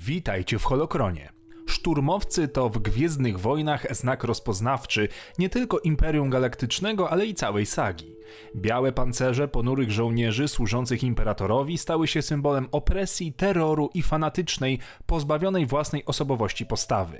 Witajcie w Holokronie. Szturmowcy to w Gwiezdnych Wojnach znak rozpoznawczy nie tylko Imperium Galaktycznego, ale i całej sagi. Białe pancerze ponurych żołnierzy służących imperatorowi stały się symbolem opresji, terroru i fanatycznej, pozbawionej własnej osobowości postawy.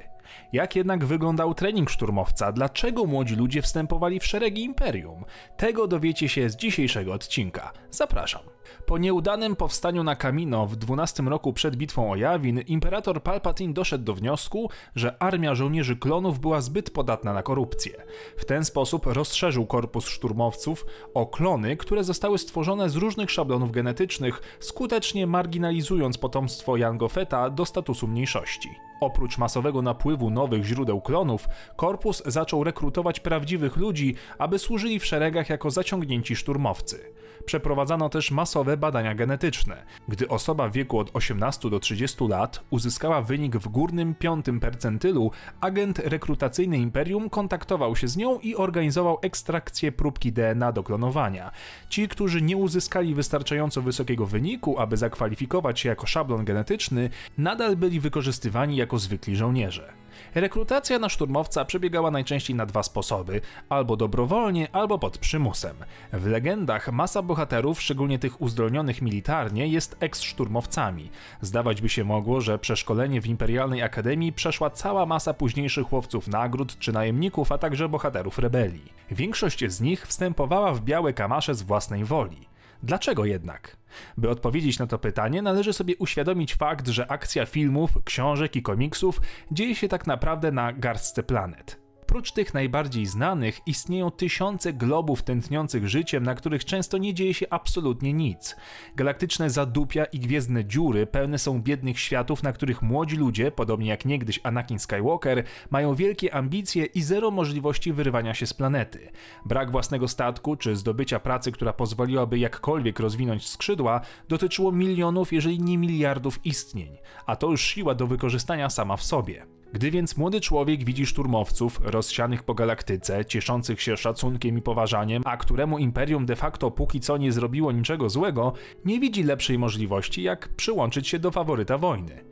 Jak jednak wyglądał trening szturmowca? Dlaczego młodzi ludzie wstępowali w szeregi imperium? Tego dowiecie się z dzisiejszego odcinka. Zapraszam. Po nieudanym powstaniu na Kamino w 12 roku przed bitwą o Jawin, imperator Palpatine doszedł do wniosku, że armia żołnierzy klonów była zbyt podatna na korupcję. W ten sposób rozszerzył korpus szturmowców o klony, które zostały stworzone z różnych szablonów genetycznych, skutecznie marginalizując potomstwo Jango Fetta do statusu mniejszości. Oprócz masowego napływu nowych źródeł klonów, korpus zaczął rekrutować prawdziwych ludzi, aby służyli w szeregach jako zaciągnięci szturmowcy. Przeprowadzano też masowe badania genetyczne. Gdy osoba w wieku od 18 do 30 lat uzyskała wynik w górnym piątym percentylu, agent rekrutacyjny Imperium kontaktował się z nią i organizował ekstrakcję próbki DNA do klonowania. Ci, którzy nie uzyskali wystarczająco wysokiego wyniku, aby zakwalifikować się jako szablon genetyczny, nadal byli wykorzystywani jako zwykli żołnierze. Rekrutacja na szturmowca przebiegała najczęściej na dwa sposoby: albo dobrowolnie, albo pod przymusem. W legendach masa bohaterów, szczególnie tych uzdolnionych militarnie, jest eks-szturmowcami. Zdawać by się mogło, że przeszkolenie w Imperialnej Akademii przeszła cała masa późniejszych łowców nagród czy najemników, a także bohaterów rebelii. Większość z nich wstępowała w białe kamasze z własnej woli. Dlaczego jednak? By odpowiedzieć na to pytanie, należy sobie uświadomić fakt, że akcja filmów, książek i komiksów dzieje się tak naprawdę na garstce planet. Prócz tych najbardziej znanych istnieją tysiące globów tętniących życiem, na których często nie dzieje się absolutnie nic. Galaktyczne zadupia i gwiezdne dziury pełne są biednych światów, na których młodzi ludzie, podobnie jak niegdyś Anakin Skywalker, mają wielkie ambicje i zero możliwości wyrywania się z planety. Brak własnego statku czy zdobycia pracy, która pozwoliłaby jakkolwiek rozwinąć skrzydła, dotyczyło milionów, jeżeli nie miliardów istnień, a to już siła do wykorzystania sama w sobie. Gdy więc młody człowiek widzi szturmowców rozsianych po galaktyce, cieszących się szacunkiem i poważaniem, a któremu imperium de facto póki co nie zrobiło niczego złego, nie widzi lepszej możliwości jak przyłączyć się do faworyta wojny.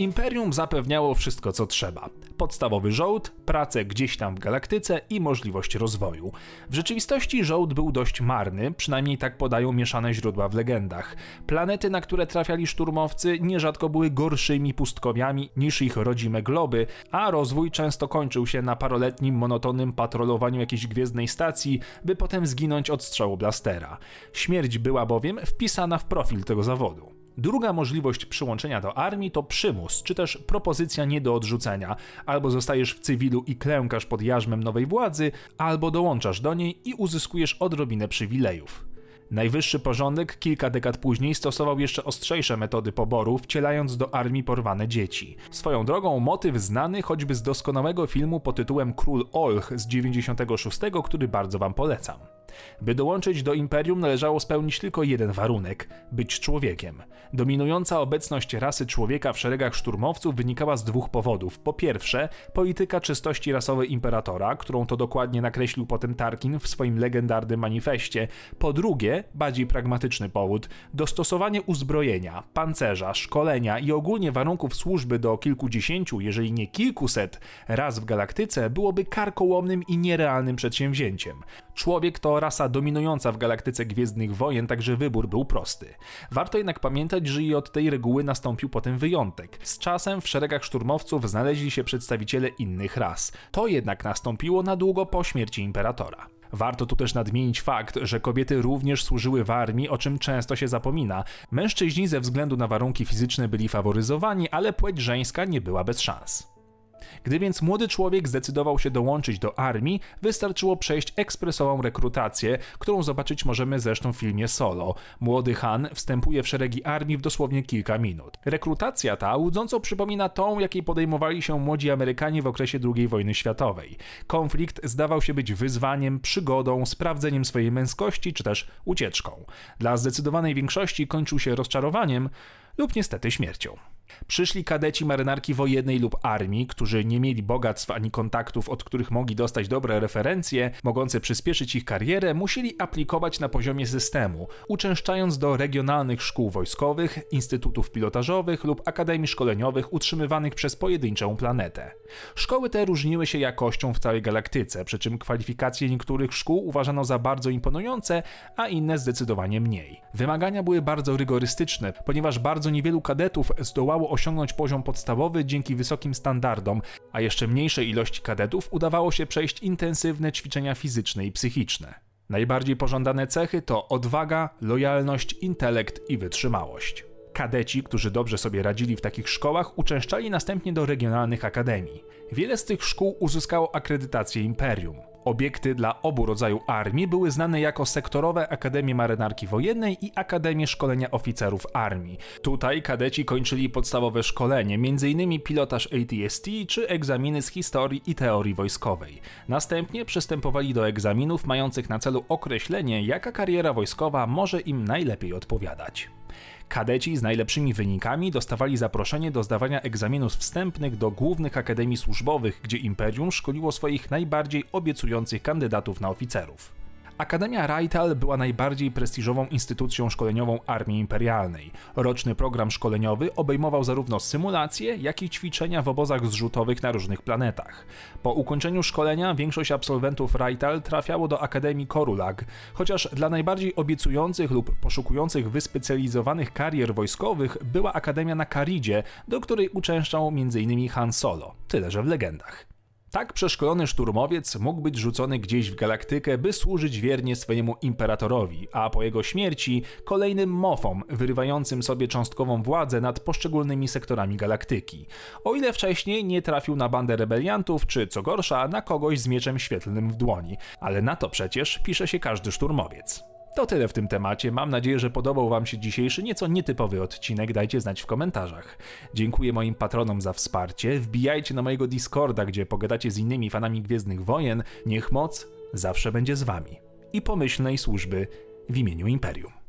Imperium zapewniało wszystko, co trzeba. Podstawowy żołd, pracę gdzieś tam w galaktyce i możliwość rozwoju. W rzeczywistości żołd był dość marny, przynajmniej tak podają mieszane źródła w legendach. Planety, na które trafiali szturmowcy, nierzadko były gorszymi pustkowiami niż ich rodzime globy, a rozwój często kończył się na paroletnim, monotonnym patrolowaniu jakiejś gwiezdnej stacji, by potem zginąć od strzału blastera. Śmierć była bowiem wpisana w profil tego zawodu. Druga możliwość przyłączenia do armii to przymus, czy też propozycja nie do odrzucenia. Albo zostajesz w cywilu i klękasz pod jarzmem nowej władzy, albo dołączasz do niej i uzyskujesz odrobinę przywilejów. Najwyższy porządek kilka dekad później stosował jeszcze ostrzejsze metody poboru, wcielając do armii porwane dzieci. Swoją drogą motyw znany choćby z doskonałego filmu pod tytułem Król Olch z 96, który bardzo wam polecam. By dołączyć do imperium należało spełnić tylko jeden warunek być człowiekiem. Dominująca obecność rasy człowieka w szeregach szturmowców wynikała z dwóch powodów. Po pierwsze, polityka czystości rasowej imperatora, którą to dokładnie nakreślił potem Tarkin w swoim legendarnym manifestie. Po drugie, bardziej pragmatyczny powód dostosowanie uzbrojenia, pancerza, szkolenia i ogólnie warunków służby do kilkudziesięciu, jeżeli nie kilkuset raz w galaktyce byłoby karkołomnym i nierealnym przedsięwzięciem. Człowiek to rasa dominująca w galaktyce Gwiezdnych Wojen, także wybór był prosty. Warto jednak pamiętać, że i od tej reguły nastąpił potem wyjątek. Z czasem w szeregach szturmowców znaleźli się przedstawiciele innych ras. To jednak nastąpiło na długo po śmierci imperatora. Warto tu też nadmienić fakt, że kobiety również służyły w armii, o czym często się zapomina. Mężczyźni ze względu na warunki fizyczne byli faworyzowani, ale płeć żeńska nie była bez szans. Gdy więc młody człowiek zdecydował się dołączyć do armii, wystarczyło przejść ekspresową rekrutację, którą zobaczyć możemy zresztą w filmie Solo. Młody Han wstępuje w szeregi armii w dosłownie kilka minut. Rekrutacja ta łudząco przypomina tą, jakiej podejmowali się młodzi Amerykanie w okresie II wojny światowej. Konflikt zdawał się być wyzwaniem, przygodą, sprawdzeniem swojej męskości czy też ucieczką. Dla zdecydowanej większości kończył się rozczarowaniem lub niestety śmiercią. Przyszli kadeci marynarki wojennej lub armii, którzy nie mieli bogactw ani kontaktów, od których mogli dostać dobre referencje, mogące przyspieszyć ich karierę, musieli aplikować na poziomie systemu, uczęszczając do regionalnych szkół wojskowych, instytutów pilotażowych lub akademii szkoleniowych utrzymywanych przez pojedynczą planetę. Szkoły te różniły się jakością w całej galaktyce, przy czym kwalifikacje niektórych szkół uważano za bardzo imponujące, a inne zdecydowanie mniej. Wymagania były bardzo rygorystyczne, ponieważ bardzo niewielu kadetów zdołało osiągnąć poziom podstawowy dzięki wysokim standardom, a jeszcze mniejszej ilości kadetów udawało się przejść intensywne ćwiczenia fizyczne i psychiczne. Najbardziej pożądane cechy to odwaga, lojalność, intelekt i wytrzymałość. Kadeci, którzy dobrze sobie radzili w takich szkołach, uczęszczali następnie do regionalnych akademii. Wiele z tych szkół uzyskało akredytację Imperium. Obiekty dla obu rodzajów armii były znane jako sektorowe Akademie Marynarki Wojennej i Akademie Szkolenia Oficerów Armii. Tutaj kadeci kończyli podstawowe szkolenie, m.in. pilotaż ATST czy egzaminy z historii i teorii wojskowej. Następnie przystępowali do egzaminów mających na celu określenie, jaka kariera wojskowa może im najlepiej odpowiadać. Kadeci z najlepszymi wynikami dostawali zaproszenie do zdawania egzaminów wstępnych do głównych akademii służbowych, gdzie Imperium szkoliło swoich najbardziej obiecujących kandydatów na oficerów. Akademia Raital była najbardziej prestiżową instytucją szkoleniową Armii Imperialnej. Roczny program szkoleniowy obejmował zarówno symulacje, jak i ćwiczenia w obozach zrzutowych na różnych planetach. Po ukończeniu szkolenia większość absolwentów Raital trafiało do Akademii Korulag, chociaż dla najbardziej obiecujących lub poszukujących wyspecjalizowanych karier wojskowych była Akademia na Karidzie, do której uczęszczał m.in. Han Solo, tyle że w legendach. Tak przeszkolony szturmowiec mógł być rzucony gdzieś w galaktykę, by służyć wiernie swojemu imperatorowi, a po jego śmierci kolejnym mofom, wyrywającym sobie cząstkową władzę nad poszczególnymi sektorami galaktyki. O ile wcześniej nie trafił na bandę rebeliantów, czy co gorsza, na kogoś z mieczem świetlnym w dłoni, ale na to przecież pisze się każdy szturmowiec. To tyle w tym temacie. Mam nadzieję, że podobał Wam się dzisiejszy nieco nietypowy odcinek. Dajcie znać w komentarzach. Dziękuję moim patronom za wsparcie. Wbijajcie na mojego Discorda, gdzie pogadacie z innymi fanami Gwiezdnych Wojen. Niech moc zawsze będzie z Wami. I pomyślnej służby w imieniu Imperium.